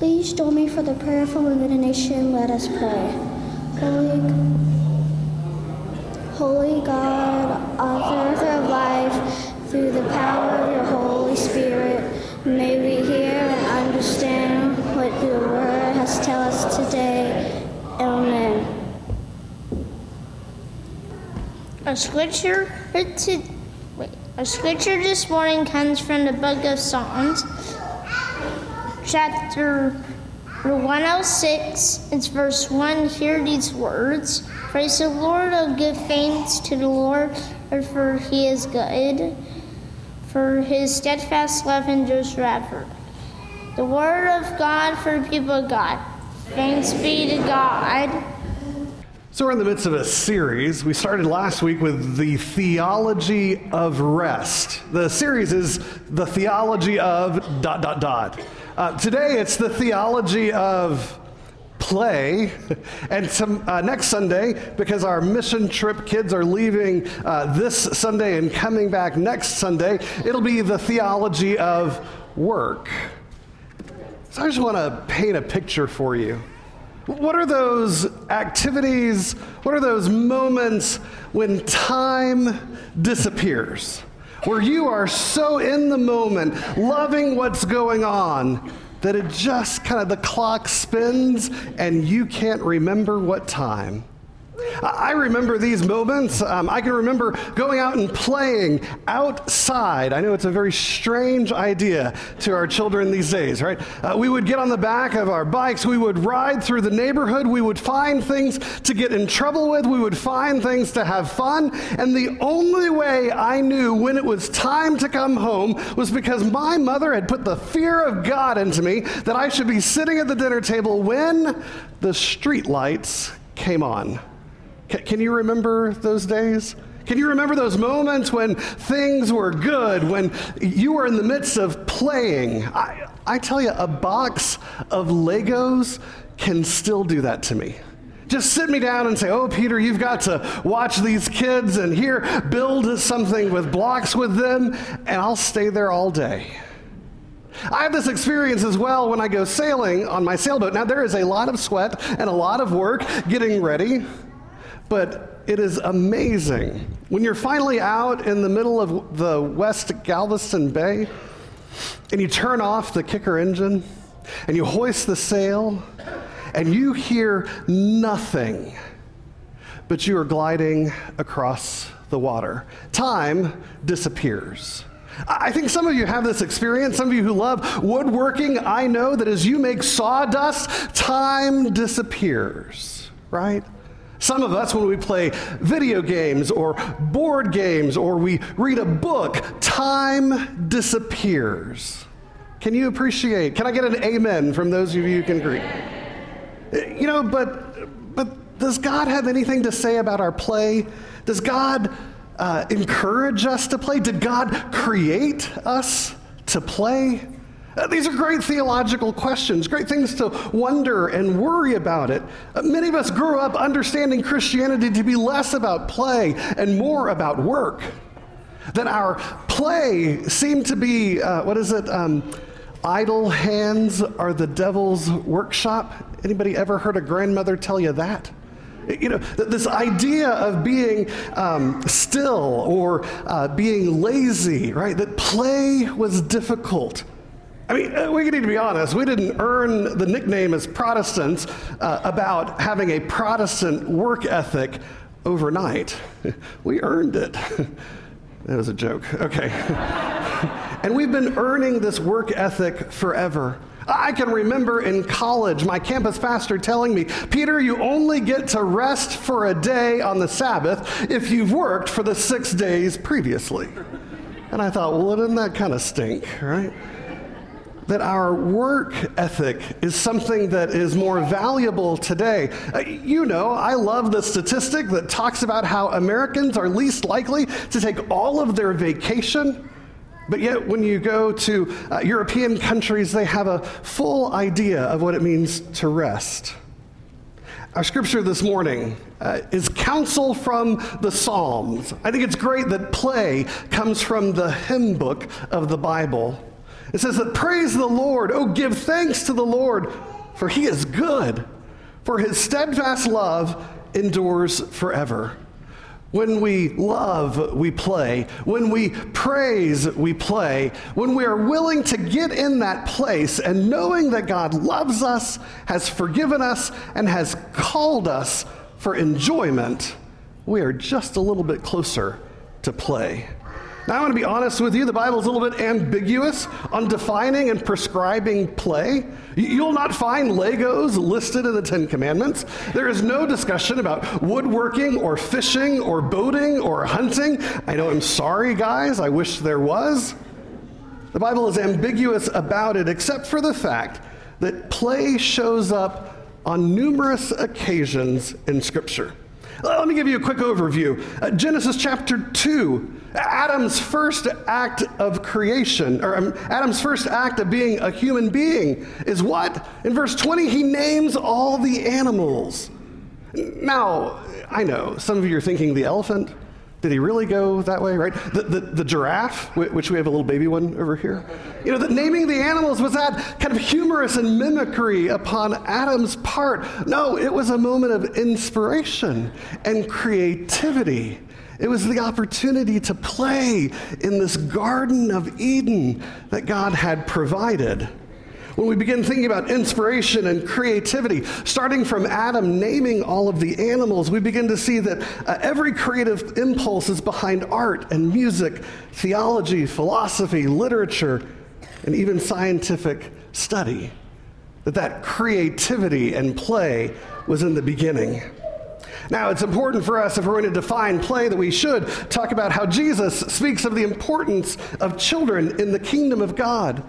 Please join me for the prayer for illumination. Let us pray. Holy, Holy God, author of life, through the power of your Holy Spirit, may we hear and understand what your word has tell us today. Amen. A scripture to wait, our scripture this morning comes from the book of Psalms, chapter 106. It's verse 1. Hear these words. Praise the Lord, oh give thanks to the Lord, for he is good, for his steadfast love endures forever. The word of God for people of God. Thanks be to God. So, we're in the midst of a series. We started last week with the theology of rest. The series is the theology of dot, dot, dot. Uh, today, it's the theology of play. And some, uh, next Sunday, because our mission trip kids are leaving uh, this Sunday and coming back next Sunday, it'll be the theology of work. So, I just want to paint a picture for you. What are those activities? What are those moments when time disappears? Where you are so in the moment, loving what's going on, that it just kind of the clock spins and you can't remember what time. I remember these moments. Um, I can remember going out and playing outside. I know it's a very strange idea to our children these days, right? Uh, we would get on the back of our bikes. We would ride through the neighborhood. We would find things to get in trouble with. We would find things to have fun. And the only way I knew when it was time to come home was because my mother had put the fear of God into me that I should be sitting at the dinner table when the street lights came on. Can you remember those days? Can you remember those moments when things were good, when you were in the midst of playing? I, I tell you, a box of Legos can still do that to me. Just sit me down and say, Oh, Peter, you've got to watch these kids and here, build something with blocks with them, and I'll stay there all day. I have this experience as well when I go sailing on my sailboat. Now, there is a lot of sweat and a lot of work getting ready. But it is amazing when you're finally out in the middle of the West Galveston Bay and you turn off the kicker engine and you hoist the sail and you hear nothing, but you are gliding across the water. Time disappears. I think some of you have this experience. Some of you who love woodworking, I know that as you make sawdust, time disappears, right? Some of us, when we play video games or board games or we read a book, time disappears. Can you appreciate? Can I get an amen from those of you who can agree? You know, but but does God have anything to say about our play? Does God uh, encourage us to play? Did God create us to play? Uh, these are great theological questions, great things to wonder and worry about it. Uh, many of us grew up understanding Christianity to be less about play and more about work. That our play seemed to be, uh, what is it? Um, idle hands are the devil's workshop. Anybody ever heard a grandmother tell you that? You know, this idea of being um, still or uh, being lazy, right? That play was difficult. I mean, uh, we need to be honest. We didn't earn the nickname as Protestants uh, about having a Protestant work ethic overnight. We earned it. that was a joke. Okay. and we've been earning this work ethic forever. I can remember in college my campus pastor telling me, Peter, you only get to rest for a day on the Sabbath if you've worked for the six days previously. And I thought, well, doesn't that kind of stink, right? That our work ethic is something that is more valuable today. Uh, you know, I love the statistic that talks about how Americans are least likely to take all of their vacation. But yet, when you go to uh, European countries, they have a full idea of what it means to rest. Our scripture this morning uh, is counsel from the Psalms. I think it's great that play comes from the hymn book of the Bible. It says that praise the Lord, oh, give thanks to the Lord, for he is good, for his steadfast love endures forever. When we love, we play. When we praise, we play. When we are willing to get in that place and knowing that God loves us, has forgiven us, and has called us for enjoyment, we are just a little bit closer to play. Now, I want to be honest with you. The Bible is a little bit ambiguous on defining and prescribing play. You'll not find Legos listed in the Ten Commandments. There is no discussion about woodworking or fishing or boating or hunting. I know I'm sorry, guys. I wish there was. The Bible is ambiguous about it, except for the fact that play shows up on numerous occasions in Scripture. Let me give you a quick overview. Uh, Genesis chapter 2, Adam's first act of creation, or um, Adam's first act of being a human being is what? In verse 20, he names all the animals. Now, I know some of you are thinking the elephant. Did he really go that way, right? The, the, the, giraffe, which we have a little baby one over here. You know, the naming the animals was that kind of humorous and mimicry upon Adam's part. No, it was a moment of inspiration and creativity. It was the opportunity to play in this Garden of Eden that God had provided. When we begin thinking about inspiration and creativity, starting from Adam naming all of the animals, we begin to see that uh, every creative impulse is behind art and music, theology, philosophy, literature, and even scientific study. That that creativity and play was in the beginning. Now, it's important for us, if we're going to define play, that we should talk about how Jesus speaks of the importance of children in the kingdom of God.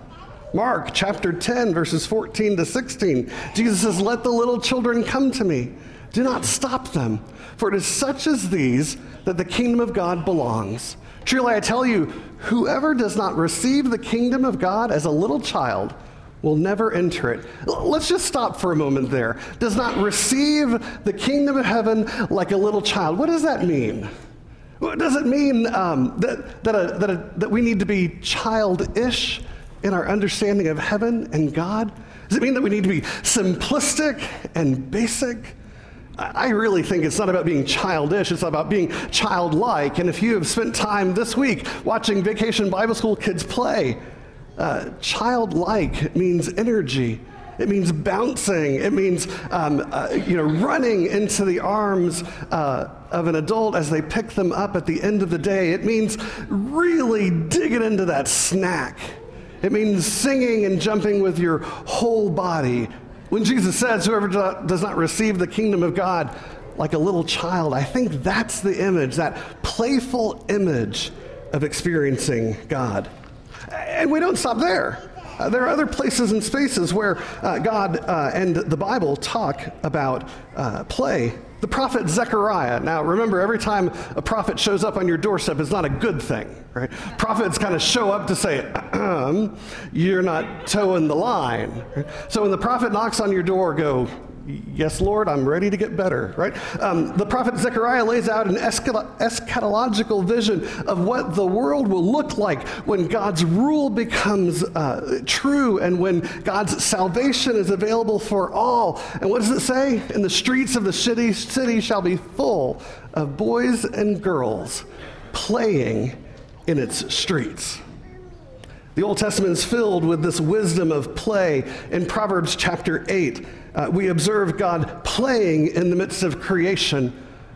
Mark chapter 10, verses 14 to 16. Jesus says, Let the little children come to me. Do not stop them, for it is such as these that the kingdom of God belongs. Truly, I tell you, whoever does not receive the kingdom of God as a little child will never enter it. Let's just stop for a moment there. Does not receive the kingdom of heaven like a little child. What does that mean? Does it mean um, that, that, a, that, a, that we need to be childish? In our understanding of heaven and God? Does it mean that we need to be simplistic and basic? I really think it's not about being childish, it's about being childlike. And if you have spent time this week watching Vacation Bible School kids play, uh, childlike means energy. It means bouncing. It means um, uh, you know running into the arms uh, of an adult as they pick them up at the end of the day. It means really digging into that snack it means singing and jumping with your whole body. When Jesus says, Whoever does not receive the kingdom of God like a little child, I think that's the image, that playful image of experiencing God. And we don't stop there. Uh, there are other places and spaces where uh, God uh, and the Bible talk about uh, play the prophet Zechariah. Now, remember, every time a prophet shows up on your doorstep, it's not a good thing, right? Prophets kind of show up to say, you're not toeing the line. So when the prophet knocks on your door, go, Yes, Lord, I'm ready to get better, right? Um, the prophet Zechariah lays out an eschatological vision of what the world will look like when God's rule becomes uh, true and when God's salvation is available for all. And what does it say? In the streets of the city, city shall be full of boys and girls playing in its streets. The Old Testament is filled with this wisdom of play. In Proverbs chapter 8, uh, we observe God playing in the midst of creation.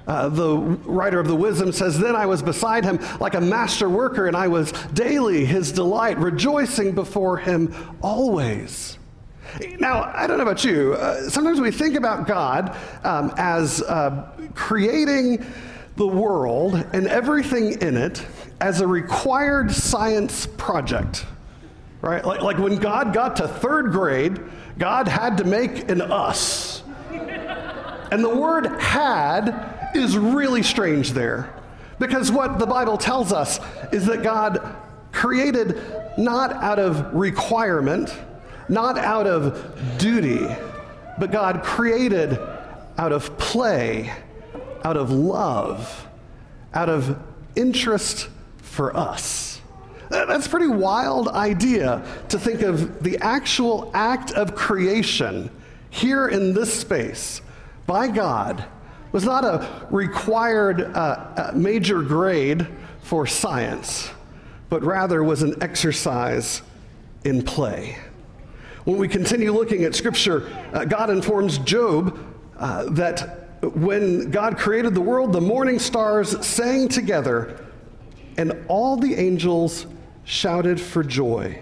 Uh, the writer of the wisdom says, Then I was beside him like a master worker, and I was daily his delight, rejoicing before him always. Now, I don't know about you. Uh, sometimes we think about God um, as uh, creating the world and everything in it as a required science project, right? Like, like when God got to third grade, God had to make an us. And the word had is really strange there. Because what the Bible tells us is that God created not out of requirement, not out of duty, but God created out of play, out of love, out of interest for us. That's a pretty wild idea to think of the actual act of creation here in this space by God was not a required uh, major grade for science, but rather was an exercise in play. When we continue looking at Scripture, uh, God informs Job uh, that when God created the world, the morning stars sang together, and all the angels shouted for joy.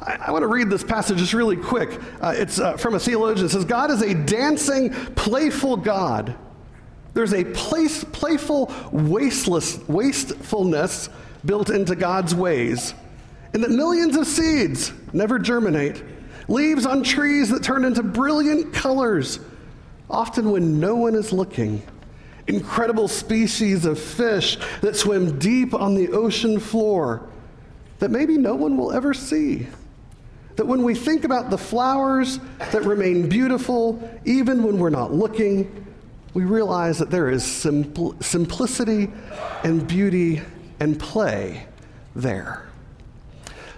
I, I want to read this passage just really quick. Uh, it's uh, from a theologian. It says, God is a dancing, playful God. There's a place, playful wasteless, wastefulness built into God's ways, and that millions of seeds never germinate leaves on trees that turn into brilliant colors, often when no one is looking, incredible species of fish that swim deep on the ocean floor that maybe no one will ever see. That when we think about the flowers that remain beautiful, even when we're not looking, we realize that there is simpl- simplicity and beauty and play there.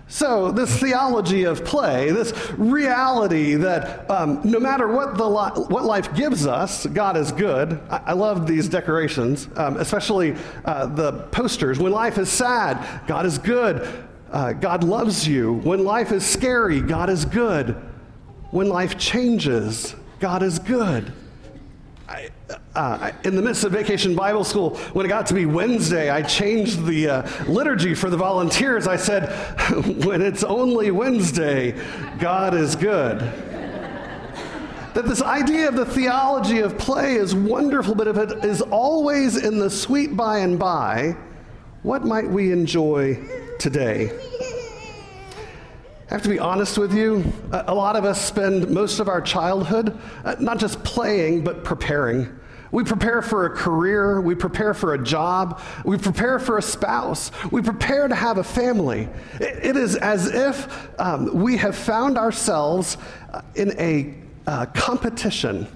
So, this theology of play, this reality that um, no matter what, the li- what life gives us, God is good. I, I love these decorations, um, especially uh, the posters. When life is sad, God is good. Uh, God loves you. When life is scary, God is good. When life changes, God is good. Uh, in the midst of vacation Bible school, when it got to be Wednesday, I changed the uh, liturgy for the volunteers. I said, when it's only Wednesday, God is good. that this idea of the theology of play is wonderful, but if it is always in the sweet by and by, what might we enjoy today? I have to be honest with you. A lot of us spend most of our childhood uh, not just playing, but preparing. We prepare for a career, we prepare for a job, we prepare for a spouse, we prepare to have a family. It is as if um, we have found ourselves uh, in a uh, competition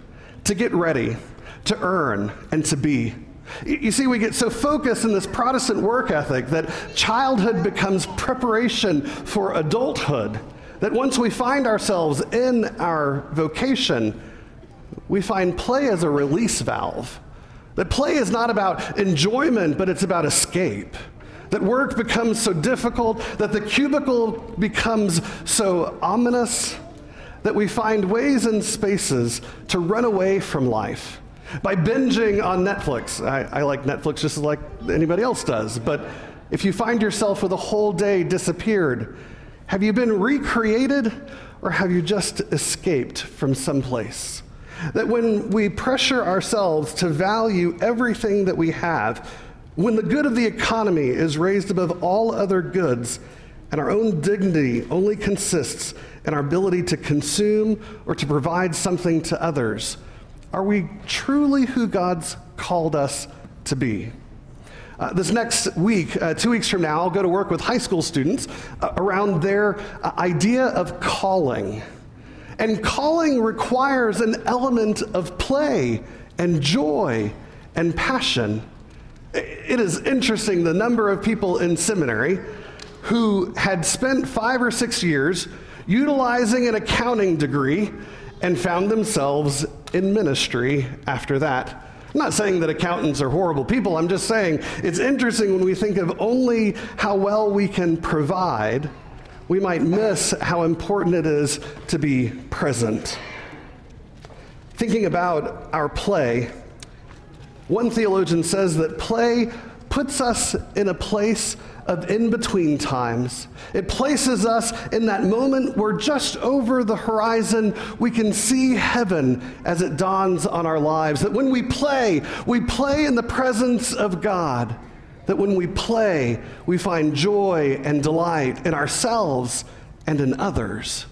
to get ready, to earn, and to be. You see, we get so focused in this Protestant work ethic that childhood becomes preparation for adulthood. That once we find ourselves in our vocation, we find play as a release valve. That play is not about enjoyment, but it's about escape. That work becomes so difficult, that the cubicle becomes so ominous, that we find ways and spaces to run away from life by binging on Netflix. I, I, like Netflix just like anybody else does, but if you find yourself with a whole day disappeared, have you been recreated or have you just escaped from someplace? That when we pressure ourselves to value everything that we have, when the good of the economy is raised above all other goods, and our own dignity only consists in our ability to consume or to provide something to others, are we truly who God's called us to be? Uh, this next week, uh, two weeks from now, I'll go to work with high school students uh, around their uh, idea of calling. And calling requires an element of play and joy and passion. It is interesting the number of people in seminary who had spent five or six years utilizing an accounting degree and found themselves in ministry after that. I'm not saying that accountants are horrible people. I'm just saying it's interesting when we think of only how well we can provide, we might miss how important it is to be present. Thinking about our play, one theologian says that play puts us in a place of in between times. It places us in that moment where just over the horizon we can see heaven as it dawns on our lives. That when we play, we play in the presence of God. That when we play, we find joy and delight in ourselves and in others.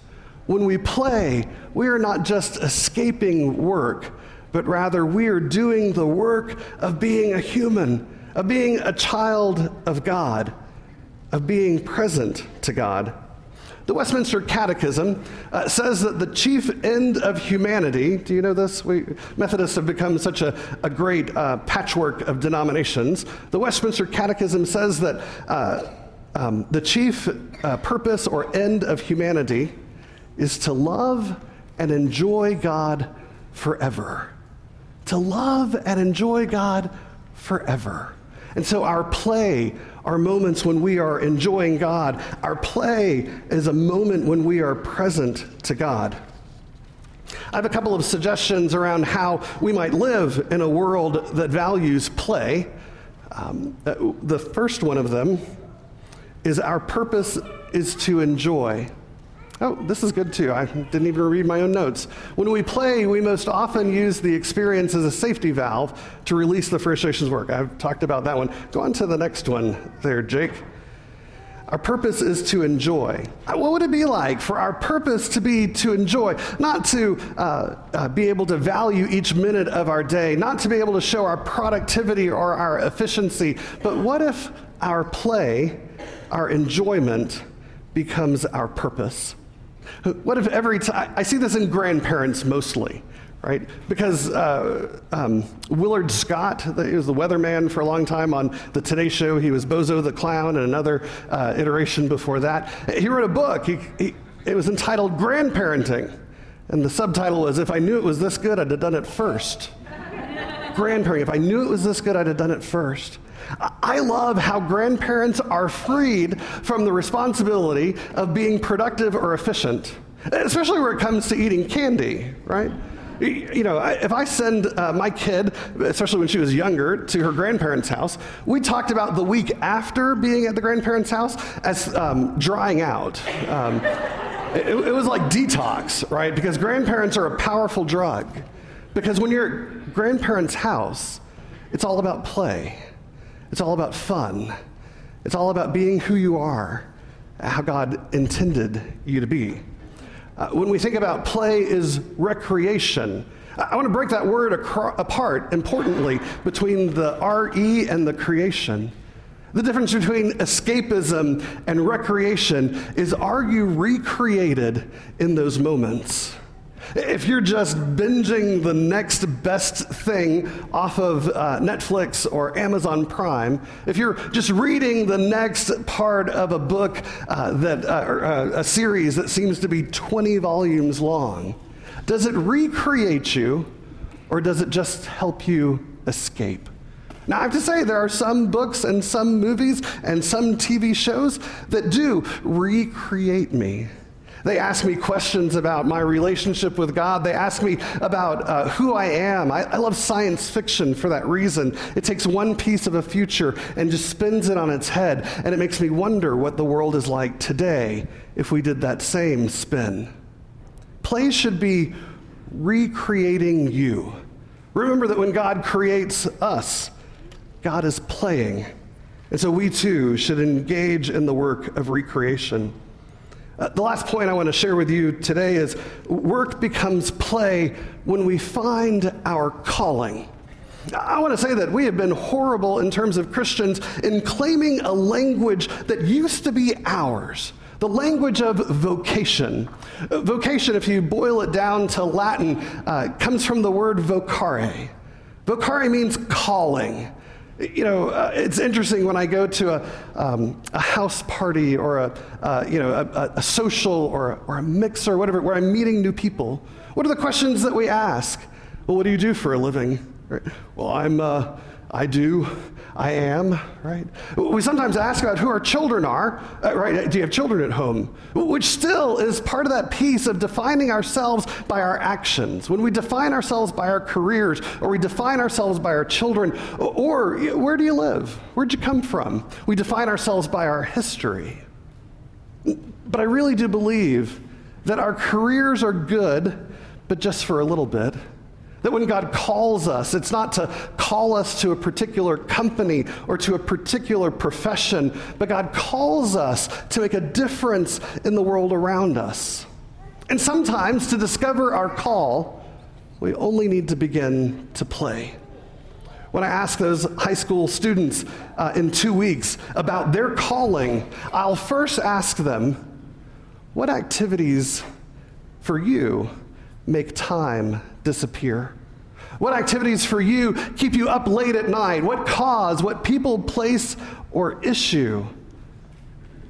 When we play, we are not just escaping work, but rather we are doing the work of being a human, of being a child of God of being present to God. The Westminster Catechism uh, says that the chief end of humanity, do you know this? We, Methodists have become such a, a great uh, patchwork of denominations. The Westminster Catechism says that uh, um, the chief uh, purpose or end of humanity is to love and enjoy God forever. To love and enjoy God forever. And so our play are moments when we are enjoying God. Our play is a moment when we are present to God. I have a couple of suggestions around how we might live in a world that values play. Um, uh, the first one of them is our purpose is to enjoy. Oh, this is good too. I didn't even read my own notes. When we play, we most often use the experience as a safety valve to release the frustrations work. I've talked about that one. Go on to the next one there, Jake. Our purpose is to enjoy. Uh, what would it be like for our purpose to be to enjoy? Not to uh, uh, be able to value each minute of our day, not to be able to show our productivity or our efficiency, but what if our play, our enjoyment, becomes our purpose? What if every time, I see this in grandparents mostly, right? Because uh, um, Willard Scott, he was the weatherman for a long time on the Today Show. He was Bozo the Clown and another uh, iteration before that. He wrote a book. He, he, it was entitled Grandparenting. And the subtitle was If I Knew It Was This Good, I'd Have Done It First. Grandparenting. If I knew it was this good, I'd have done it first. I love how grandparents are freed from the responsibility of being productive or efficient, especially where it comes to eating candy, right? You know, if I send uh, my kid, especially when she was younger, to her grandparents' house, we talked about the week after being at the grandparents' house as um, drying out. Um, it, it was like detox, right? Because grandparents are a powerful drug. Because when you're at grandparents' house, it's all about play. It's all about fun. It's all about being who you are, how God intended you to be. Uh, when we think about play is recreation, I want to break that word acro- apart, importantly, between the RE and the creation. The difference between escapism and recreation is are you recreated in those moments? If you're just binging the next best thing off of uh, Netflix or Amazon Prime, if you're just reading the next part of a book uh, that, uh, uh, a series that seems to be 20 volumes long, does it recreate you or does it just help you escape? Now, I have to say, there are some books and some movies and some TV shows that do recreate me. They ask me questions about my relationship with God. They ask me about uh, who I am. I, I love science fiction for that reason. It takes one piece of a future and just spins it on its head, and it makes me wonder what the world is like today if we did that same spin. Play should be recreating you. Remember that when God creates us, God is playing. And so we too should engage in the work of recreation. Uh, the last point I want to share with you today is work becomes play when we find our calling. I want to say that we have been horrible in terms of Christians in claiming a language that used to be ours. The language of vocation. Vocation, if you boil it down to Latin, uh, comes from the word vocare. Vocare means calling. You know, uh, it's interesting when I go to a, um, a house party or a, uh, you know, a, a social or, a, or a mix or whatever, where I'm meeting new people. What are the questions that we ask? Well, what do you do for a living? Right? Well, I'm, uh, I do I am, right? We sometimes ask about who our children are, uh, right? Do you have children at home? Which still is part of that piece of defining ourselves by our actions. When we define ourselves by our careers, or we define ourselves by our children, or, or where do you live? Where'd you come from? We define ourselves by our history. But I really do believe that our careers are good, but just for a little bit. That when God calls us, it's not to call us to a particular company or to a particular profession, but God calls us to make a difference in the world around us. And sometimes to discover our call, we only need to begin to play. When I ask those high school students uh, in two weeks about their calling, I'll first ask them, What activities for you make time disappear? What activities for you keep you up late at night? What cause, what people, place, or issue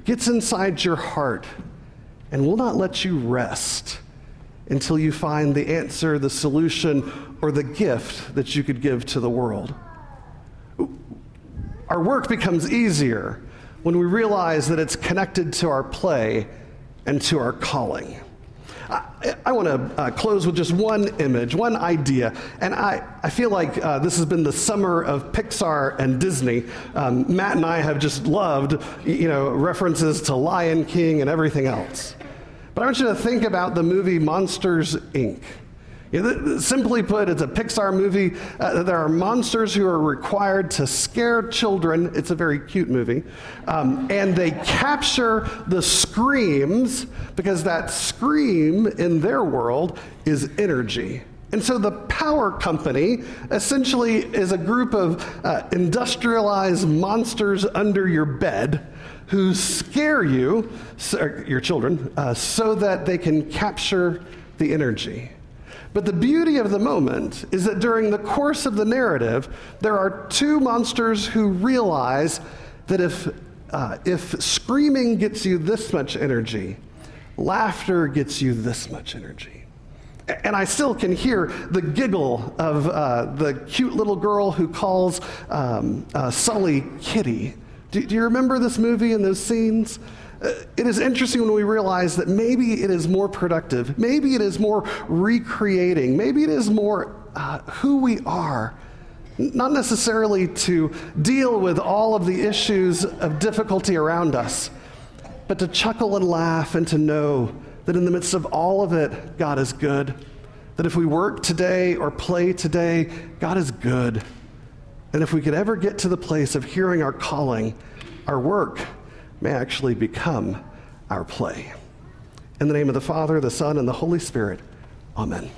gets inside your heart and will not let you rest until you find the answer, the solution, or the gift that you could give to the world. Our work becomes easier when we realize that it's connected to our play and to our calling. I, I want to uh, close with just one image, one idea. And I, I feel like uh, this has been the summer of Pixar and Disney. Um, Matt and I have just loved, you know, references to Lion King and everything else. But I want you to think about the movie Monsters, Inc. Simply put, it's a Pixar movie. Uh, there are monsters who are required to scare children. It's a very cute movie. Um, and they capture the screams because that scream in their world is energy. And so the power company essentially is a group of uh, industrialized monsters under your bed who scare you, your children, uh, so that they can capture the energy. But the beauty of the moment is that during the course of the narrative, there are two monsters who realize that if, uh, if screaming gets you this much energy, laughter gets you this much energy. And I still can hear the giggle of uh, the cute little girl who calls um, uh, Sulley Kitty. Do, do you remember this movie and those scenes? it is interesting when we realize that maybe it is more productive, maybe it is more recreating, maybe it is more uh, who we are. Not necessarily to deal with all of the issues of difficulty around us, but to chuckle and laugh and to know that in the midst of all of it, God is good. That if we work today or play today, God is good. And if we could ever get to the place of hearing our calling, our work may actually become our play. In the name of the Father, the Son, and the Holy Spirit, amen.